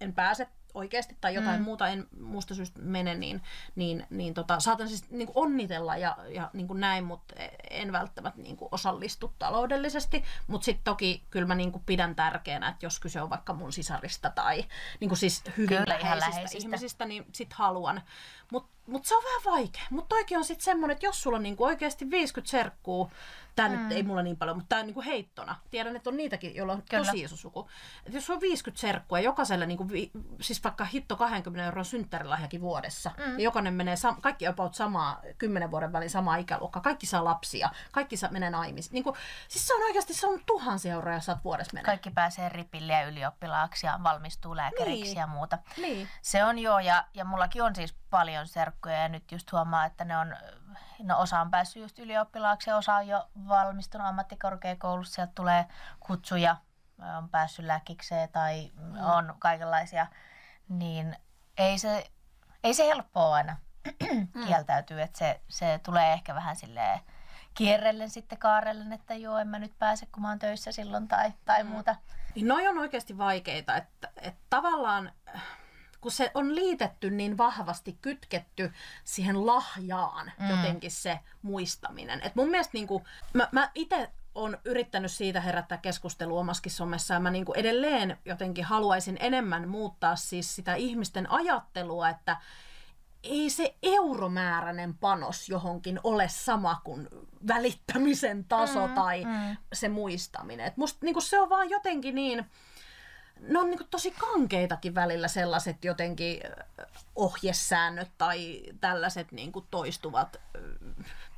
en pääse oikeasti tai jotain mm. muuta en muusta syystä mene, niin, niin, niin tota, saatan siis niin kuin onnitella ja, ja niin kuin näin, mutta en välttämättä niin kuin osallistu taloudellisesti. Mutta sitten toki kyllä mä niin kuin pidän tärkeänä, että jos kyse on vaikka mun sisarista tai niin kuin siis hyvin
Kyllä,
läheisistä,
läheisistä.
ihmisistä, niin sit haluan. Mutta mut se on vähän vaikea. Mutta toikin on sitten semmoinen, että jos sulla on niinku oikeasti 50 serkkuu, tämä mm. nyt ei mulla niin paljon, mutta tämä on niinku heittona. Tiedän, että on niitäkin, joilla on
Kyllä.
tosi iso suku. Et jos on 50 serkkua jokaiselle, niinku vi, siis vaikka hitto 20 euron synttärilahjakin vuodessa, mm. ja jokainen menee, sam- kaikki about samaa, 10 vuoden välin samaa ikäluokkaa, kaikki saa lapsia, kaikki saa, menee naimisiin. Niinku, siis se on oikeasti, se on tuhansia euroja, saat vuodessa menee.
Kaikki pääsee ripille ja ylioppilaaksi ja valmistuu lääkäriksi
Niin.
ja muuta.
Niin.
Se on joo, ja, ja mullakin on siis paljon serkkuja, ja nyt just huomaa, että ne on, no osa on päässyt just ylioppilaaksi, ja osa on jo valmistunut ammattikorkeakoulussa, sieltä tulee kutsuja, on päässyt lääkikseen tai mm. on kaikenlaisia, niin ei se, ei se helppoa aina kieltäytyy, että se, se tulee ehkä vähän silleen kierrellen sitten kaarellen, että joo, en mä nyt pääse, kun mä oon töissä silloin tai, tai mm. muuta.
Niin noi on oikeasti vaikeita, että, että tavallaan kun se on liitetty niin vahvasti, kytketty siihen lahjaan mm. jotenkin se muistaminen. Et mun mielestä niin kuin, mä, mä itse on yrittänyt siitä herättää keskustelua omaskin somessa ja mä niin kuin edelleen jotenkin haluaisin enemmän muuttaa siis sitä ihmisten ajattelua, että ei se euromääräinen panos johonkin ole sama kuin välittämisen taso mm, tai mm. se muistaminen. Et musta niinku se on vaan jotenkin niin, ne on niinku tosi kankeitakin välillä sellaiset jotenkin ohjesäännöt tai tällaiset niinku toistuvat ö,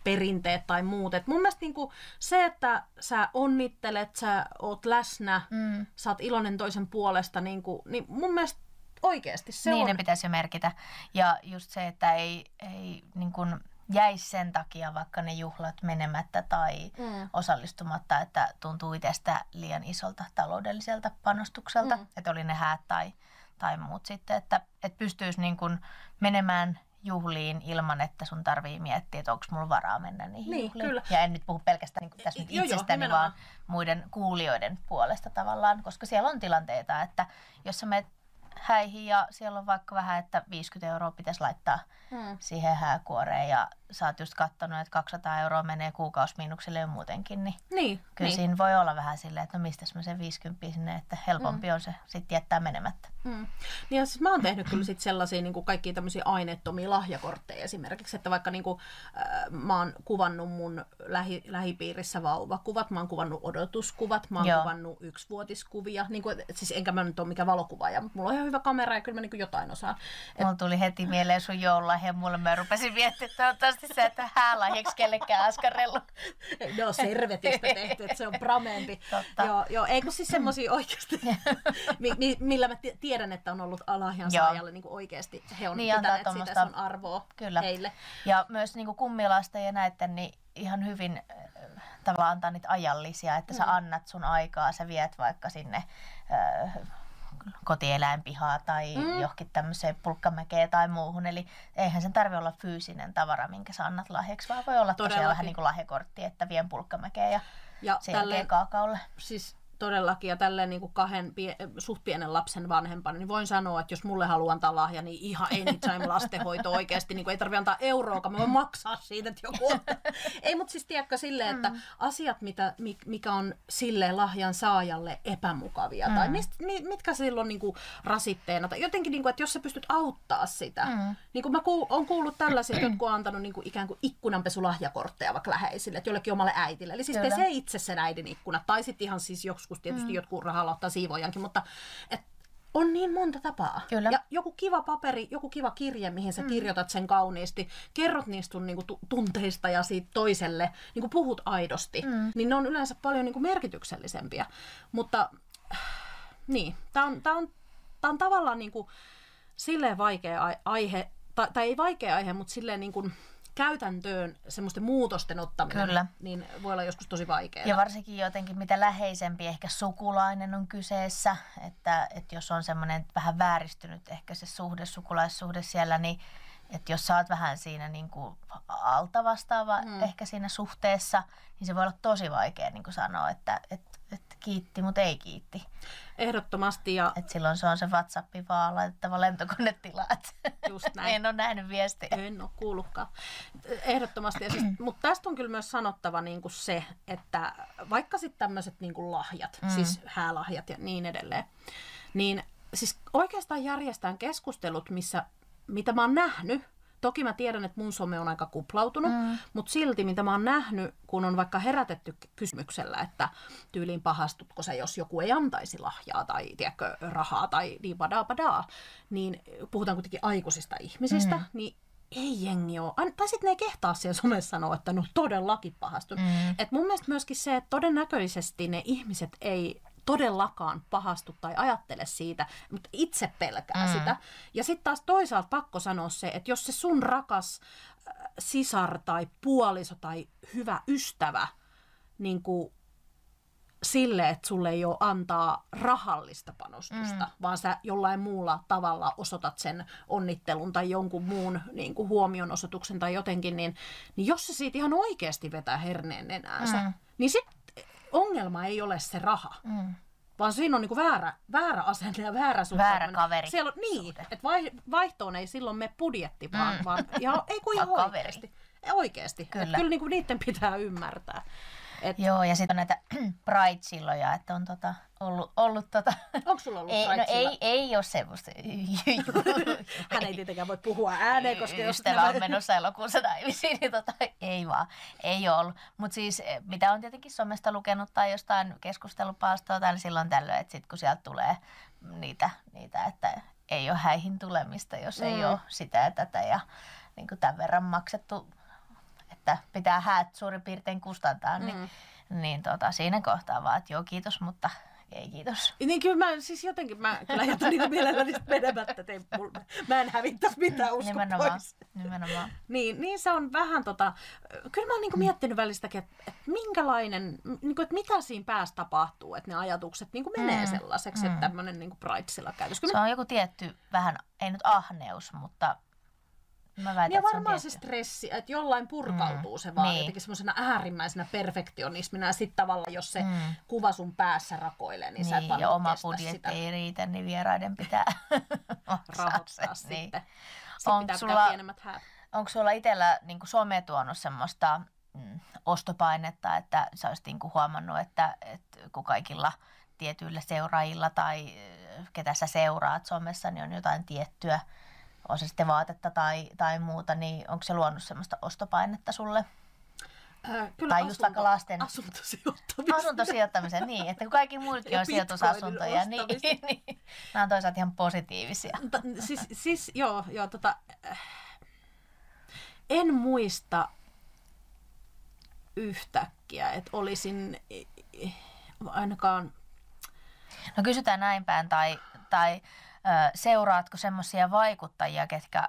perinteet tai muut. Et mun mielestä niinku se, että sä onnittelet, sä oot läsnä, mm. sä oot iloinen toisen puolesta, niinku, niin mun mielestä oikeasti se
niin
on.
ne pitäisi jo merkitä. Ja just se, että ei, ei niin kuin jäisi sen takia vaikka ne juhlat menemättä tai mm. osallistumatta, että tuntuu itsestä liian isolta taloudelliselta panostukselta, mm. että oli ne häät tai, tai muut sitten, että, että pystyisi niin kuin menemään juhliin ilman, että sun tarvii miettiä, että onko mulla varaa mennä niihin
Niin,
juhliin.
kyllä.
Ja en nyt puhu pelkästään niin kuin tässä nyt
Joo, joo,
itsestäni,
nimenomaan.
vaan muiden kuulijoiden puolesta tavallaan, koska siellä on tilanteita, että jos sä menet häihin ja siellä on vaikka vähän, että 50 euroa pitäisi laittaa
Mm.
siihen hääkuoreen ja sä oot just katsonut, että 200 euroa menee kuukausimiinukselle jo muutenkin, niin
Niin,
kyllä
niin.
siinä voi olla vähän silleen, että no mistä mä sen 50 sinne, että helpompi mm. on se sitten jättää menemättä.
Mm. Niin ja siis mä oon tehnyt kyllä sit sellaisia niin kaikkia tämmöisiä aineettomia lahjakortteja esimerkiksi, että vaikka niin kuin, äh, mä oon kuvannut mun lähi, lähipiirissä vauvakuvat, mä oon kuvannut odotuskuvat, mä oon
Joo.
kuvannut yksivuotiskuvia, niin kuin, siis enkä mä nyt ole mikään valokuvaaja, mutta mulla on ihan hyvä kamera ja kyllä mä niin kuin jotain osaan.
Et... Mulla tuli heti mieleen sun joululahja mulle. Mä rupesin miettimään, että toivottavasti sä et ole häälahjaksi kellekään askarellut.
Ne on servetistä tehty, että se on prameempi.
Totta.
Joo, joo, eikö siis semmoisia oikeasti, *laughs* mi, mi, millä mä ti- tiedän, että on ollut lahjan
Joo.
saajalle niin oikeasti, he on
Niin,
pitäneet sitä
tommosta-
sun arvoa
Kyllä.
heille.
Ja myös niin kummilasten ja näiden, niin ihan hyvin äh, tavallaan antaa niitä ajallisia, että sä annat sun aikaa, sä viet vaikka sinne äh, kotieläinpihaa tai mm. johonkin tämmöiseen pulkkamäkeen tai muuhun. Eli eihän sen tarvi olla fyysinen tavara, minkä sä annat lahjaksi, vaan voi olla tosiaan
Todellakin.
vähän niin kuin lahjakortti, että vien pulkkamäkeen ja
Ja
sen jälkeen kaakaolle.
siis todellakin ja tälleen niin kuin kahden pie, suht pienen lapsen vanhempana, niin voin sanoa, että jos mulle haluaa antaa lahja, niin ihan anytime lastenhoito oikeasti, niin kuin ei tarvitse antaa euroakaan, mä voin maksaa siitä, että joku. *laughs* Ei, mutta siis tiedätkö silleen, että asiat, mitä, mi- mikä on silleen lahjan saajalle epämukavia, tai mist, mi, mitkä silloin niin kuin rasitteena, tai jotenkin, niin kuin, että jos sä pystyt auttaa sitä,
Mm.
niin kuin mä kuul, on kuullut tällaisia, että jotkut on antanut niin kuin ikään kuin ikkunanpesulahjakortteja vaikka läheisille, että jollekin omalle äitille. Eli siis
Kyllä.
pesee itse sen äidin ikkunat, tai sitten ihan siis joskus tietysti mm. jotkut rahalla ottaa siivojankin, mutta et on niin monta tapaa.
Kyllä.
Ja joku kiva paperi, joku kiva kirje, mihin sä mm. kirjoitat sen kauniisti, kerrot niistä sun niinku, tu- tunteista ja siitä toiselle, niinku puhut aidosti, mm. niin ne on yleensä paljon niinku, merkityksellisempiä. Mutta äh, niin, tämä on, tää on, tää on tavallaan niinku, silleen vaikea ai- aihe, tai, tai ei vaikea aihe, mutta silleen niin kuin käytäntöön semmoisten muutosten ottaminen,
Kyllä.
niin voi olla joskus tosi vaikeaa.
Ja varsinkin jotenkin mitä läheisempi ehkä sukulainen on kyseessä, että, että jos on semmoinen vähän vääristynyt ehkä se suhde, sukulaissuhde siellä, niin että jos sä oot vähän siinä niin kuin alta vastaava mm. ehkä siinä suhteessa, niin se voi olla tosi vaikea niin kuin sanoa, että, että, että kiitti, mutta ei kiitti.
Ehdottomasti ja
Et silloin se on se WhatsApp vaan laitettava lentokonetila. että
Just näin. *laughs*
en ole nähnyt viestiä.
en ole kuullutkaan. Ehdottomasti. Ja siis, mutta tästä on kyllä myös sanottava niin kuin se, että vaikka sitten tämmöiset niin kuin lahjat, mm. siis häälahjat ja niin edelleen, niin siis oikeastaan järjestään keskustelut, missä, mitä mä oon nähnyt, Toki mä tiedän, että mun some on aika kuplautunut, mm. mutta silti mitä mä oon nähnyt, kun on vaikka herätetty kysymyksellä, että tyyliin pahastutko sä, jos joku ei antaisi lahjaa tai tiedätkö, rahaa tai niin badaa badaa, niin puhutaan kuitenkin aikuisista ihmisistä, mm. niin ei jengi ole. Tai sitten ne ei kehtaa siellä somessa sanoa, että no todellakin pahastun. Mm. Et mun mielestä myöskin se, että todennäköisesti ne ihmiset ei todellakaan pahastu tai ajattele siitä, mutta itse pelkää mm. sitä. Ja sitten taas toisaalta pakko sanoa se, että jos se sun rakas äh, sisar tai puoliso tai hyvä ystävä niin kuin sille, että sulle ei ole antaa rahallista panostusta, mm. vaan sä jollain muulla tavalla osoitat sen onnittelun tai jonkun muun niin kuin huomionosoituksen tai jotenkin, niin, niin jos se siitä ihan oikeasti vetää herneen nenäänsä, mm. niin sitten ongelma ei ole se raha. Mm. Vaan siinä on niinku väärä, väärä asenne ja väärä suhtautuminen.
Väärä kaveri.
Siellä on, niin, että vai, vaihtoon ei silloin mene budjetti, vaan, mm. vaan ja, ei kun *laughs* ihan oikeasti. Oikeasti.
Kyllä.
Kyllä, kyllä niinku niiden pitää ymmärtää. Et,
Joo, ja sitten on näitä *clears throat* Pride-silloja, että on tota, ollut, ollut tota... *laughs*
Onko sulla ollut
ei, no ei, ei ole semmoista. *laughs* *laughs*
Hän ei tietenkään voi puhua ääneen, koska jos
Ystävä on menossa elokuussa naimisiin, niin tota, ei vaan, ei ole ollut. Mutta siis eh, mitä on tietenkin somesta lukenut tai jostain keskustelupalstoa tai silloin tällöin, että sitten kun sieltä tulee niitä, niitä, että ei ole häihin tulemista, jos mm. ei ole sitä ja tätä ja niin kuin tämän verran maksettu, että pitää häät suurin piirtein kustantaa, niin, mm. niin tota, siinä kohtaa vaan, että joo kiitos, mutta ei kiitos.
Niin kyllä mä siis jotenkin, mä kyllä jätän niitä mielelläni menemättä, mul- mä en hävittäisi mitään usko
Nimenomaan,
pois.
nimenomaan.
Niin, niin se on vähän tota, kyllä mä oon niinku miettinyt välistäkin, että, että minkälainen, niinku, että mitä siinä päässä tapahtuu, että ne ajatukset niinku menee
Mm,
sellaiseksi, että tämmöinen niinku Pridesilla käytös.
Se on joku tietty vähän, ei nyt ahneus, mutta mä väitän,
Niin ja
se on
varmaan se
tietty.
stressi, että jollain purkautuu mm, se vaan
niin.
niin. jotenkin semmoisena äärimmäisenä perfektionismina ja sitten tavallaan, jos se mm. kuva sun päässä rakoilee, niin, sä et
Niin,
vaan
ja oma budjetti
sitä
ei riitä, niin vieraiden pitää *laughs*
rahoittaa
se.
sitten.
Niin.
Sitten
Onko
pitää
sulla-
pienemmät häät.
onko sulla itsellä niin some tuonut semmoista mm, ostopainetta, että sä olisit niin huomannut, että, että kun kaikilla tietyillä seuraajilla tai ketä sä seuraat somessa, niin on jotain tiettyä, on se sitten vaatetta tai, tai muuta, niin onko se luonut semmoista ostopainetta sulle?
Äh, kyllä
Tai just vaikka lasten-
asuntosijoittamisen.
Asuntosijoittamisen, niin, että kun kaikki muutkin on *laughs* sijoitusasuntoja, niin,
bitcoinin *laughs*
niin nämä on toisaalta ihan positiivisia.
Ta, siis, siis joo, joo tota, äh, en muista yhtäkkiä, että olisin eh, ainakaan
No kysytään näin päin, tai, tai seuraatko semmoisia vaikuttajia, ketkä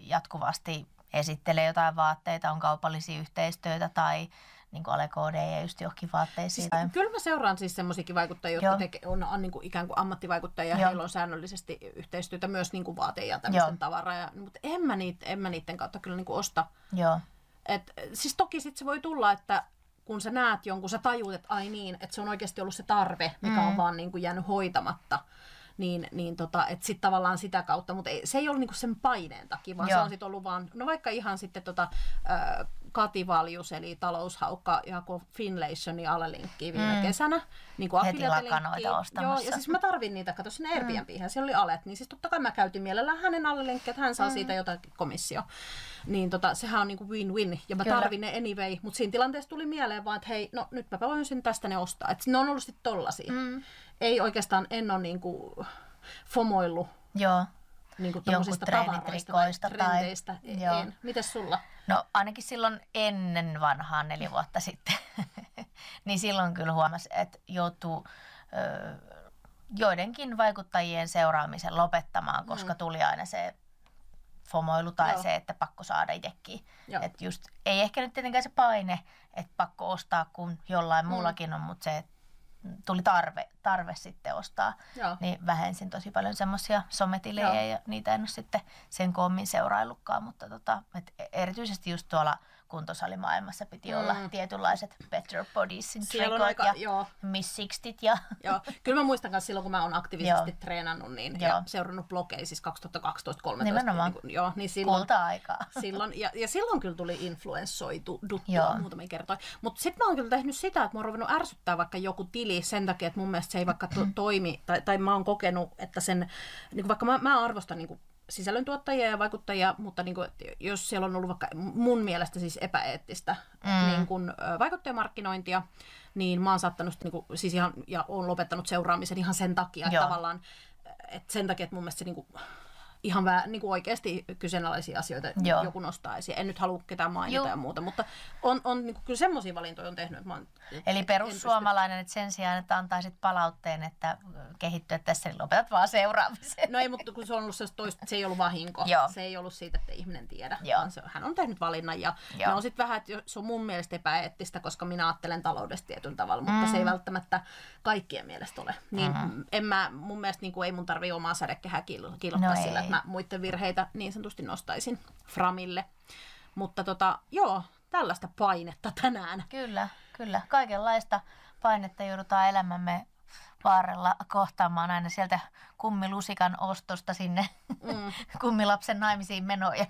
jatkuvasti esittelee jotain vaatteita, on kaupallisia yhteistyötä tai niin kuin Alekoodeja just johonkin vaatteisiin.
Siis,
tai...
kyllä mä seuraan siis semmoisiakin vaikuttajia, jotka
Joo.
teke, on, on niin kuin ikään kuin ammattivaikuttajia ja
Joo.
heillä on säännöllisesti yhteistyötä myös niin kuin vaate- ja tämmöisten tavaraa. Ja, mutta en mä, niitä, en mä niiden kautta kyllä niin kuin osta.
Joo,
Et, siis toki sitten se voi tulla, että kun sä näet jonkun, sä tajuut, että ai niin, että se on oikeasti ollut se tarve, mikä mm. on vaan niin kuin jäänyt hoitamatta. Niin, niin tota, että sitten tavallaan sitä kautta, mutta ei, se ei ollut niinku sen paineen takia, vaan Joo. se
Joo.
on sitten ollut vaan, no vaikka ihan sitten tota, äh, Kati Valjus, eli taloushaukka, jako Finlaysonin alelinkkiä viime mm.
Mm.
kesänä. Niin kuin
Heti lakanoita
Joo,
ostamassa.
ja siis mä tarvin niitä, kato sinne Airbnbihän, siellä oli alet, niin siis totta kai mä käytin mielellään hänen alelinkkiä, että hän saa mm. siitä jotakin komissio. Niin tota, sehän on niinku win-win, ja mä
Kyllä.
tarvin ne anyway, mutta siinä tilanteessa tuli mieleen vaan, että hei, no nyt mä voisin tästä ne ostaa. Et ne on ollut sitten tollasia. Mm. Ei oikeastaan, en ole niinku fomoillut
joo. Jonkun
tommosista tavaroista tai
treenitrikoista tai-
trendeistä.
joo.
En. Mites sulla?
No ainakin silloin ennen vanhaa neljä vuotta sitten, *laughs* niin silloin kyllä huomasi, että joutuu ö, joidenkin vaikuttajien seuraamisen lopettamaan, koska tuli aina se fomoilu tai
Mm. Joo.
se, että pakko saada itsekin.
Joo.
Et just, ei ehkä nyt tietenkään se paine, että pakko ostaa, kun jollain
Mm.
muullakin on, mutta se, että tuli tarve, tarve sitten ostaa,
Joo.
niin vähensin tosi paljon semmoisia sometilejä
Joo.
ja niitä en ole sitten sen koommin seuraillutkaan, mutta tota, et erityisesti just tuolla kuntosalimaailmassa piti
Mm.
olla tietynlaiset Better Bodiesin trikot
aika,
ja
joo,
Miss Sixtit ja
Joo, *laughs* kyllä mä muistan myös silloin, kun mä oon aktiivisesti
Joo.
treenannut niin,
Joo.
ja seurannut blogeja, siis 2012-2013.
Nimenomaan.
Niin, kuin- joo, niin silloin,
kulta-aikaa. *laughs*
silloin, ja, ja silloin kyllä tuli influenssoitu duttua muutamia kertoja. Mutta sitten mä oon kyllä tehnyt sitä, että mä oon ruvennut ärsyttää vaikka joku tili sen takia, että mun mielestä se ei vaikka to, *clears throat* toimi, tai, tai mä oon kokenut, että sen, niin vaikka mä, mä arvostan niin kuin sisällöntuottajia ja vaikuttajia, mutta niin kuin, jos siellä on ollut vaikka mun mielestä siis epäeettistä mm. niin kuin, vaikuttajamarkkinointia, niin mä oon saattanut niin kuin, siis ihan, ja oon lopettanut seuraamisen ihan sen takia, että tavallaan, että sen takia, että mun mielestä se niin kuin, ihan vähän niin kuin oikeasti kyseenalaisia asioita
Joo.
joku nostaa esiin. En nyt halua ketään mainita
Joo.
ja muuta, mutta on, on niin kuin, kyllä semmoisia valintoja on tehnyt, että mä oon,
Eli perussuomalainen, että sen sijaan, että antaisit palautteen, että kehittyä tässä, niin lopetat vaan seuraamisen.
No ei, mutta kun se on ollut sellaista toista, se ei ollut vahinko.
Joo.
Se ei ollut siitä, että ihminen tiedä.
Joo.
Vaan se, hän on tehnyt valinnan ja
Joo.
ne on sitten vähän, että se on mun mielestä epäeettistä, koska minä ajattelen taloudesta tietyllä tavalla, mutta
Mm.
se ei välttämättä kaikkien mielestä ole. Niin mm-hmm. en mä, mun mielestä niin kuin ei mun tarvii omaa sädekehää kiil- kilottaa
No
sillä,
ei.
että mä muiden virheitä niin sanotusti nostaisin framille. Mutta tota, joo, tällaista painetta tänään.
Kyllä, kyllä. Kaikenlaista painetta joudutaan elämämme vaarella kohtaamaan aina sieltä kummilusikan ostosta sinne
Mm. *laughs*
kummilapsen naimisiin menoja.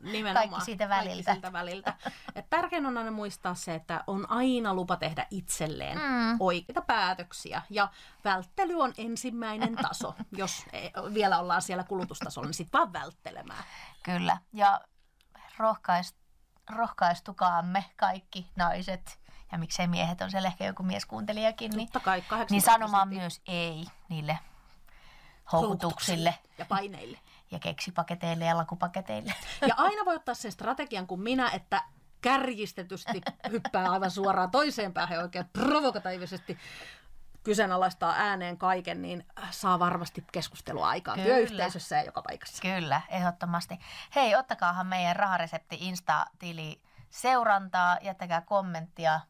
Nimenomaan.
Kaikki siitä väliltä.
Kaikki väliltä. Et tärkein on aina muistaa se, että on aina lupa tehdä itselleen
Mm.
oikeita päätöksiä. Ja välttely on ensimmäinen taso. Jos ei- vielä ollaan siellä kulutustasolla, niin sitten vaan välttelemään.
Kyllä. Ja rohkaist, rohkaistukaamme kaikki naiset, ja miksei miehet on siellä ehkä joku mieskuuntelijakin, niin,
kai 80
niin sanomaan myös ei niille houkutuksille
ja paineille. *laughs*
ja keksipaketeille ja lakupaketeille.
Ja aina voi ottaa sen strategian kuin minä, että kärjistetysti hyppää aivan suoraan toiseen päähän oikein provokatiivisesti kyseenalaistaa ääneen kaiken, niin saa varmasti keskustelua aikaan
Kyllä.
työyhteisössä ja joka paikassa.
Kyllä, ehdottomasti. Hei, ottakaahan meidän Raharesepti Insta-tili seurantaa, jättäkää kommenttia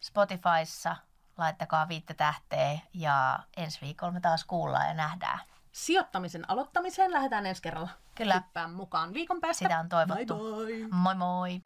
Spotifyssa, laittakaa viittä tähteä ja ensi viikolla me taas kuullaan ja nähdään.
Sijoittamisen aloittamiseen lähdetään ensi kerralla
Kyllä.
hyppään mukaan viikon päästä.
Sitä on toivottu.
Bye bye.
Moi moi!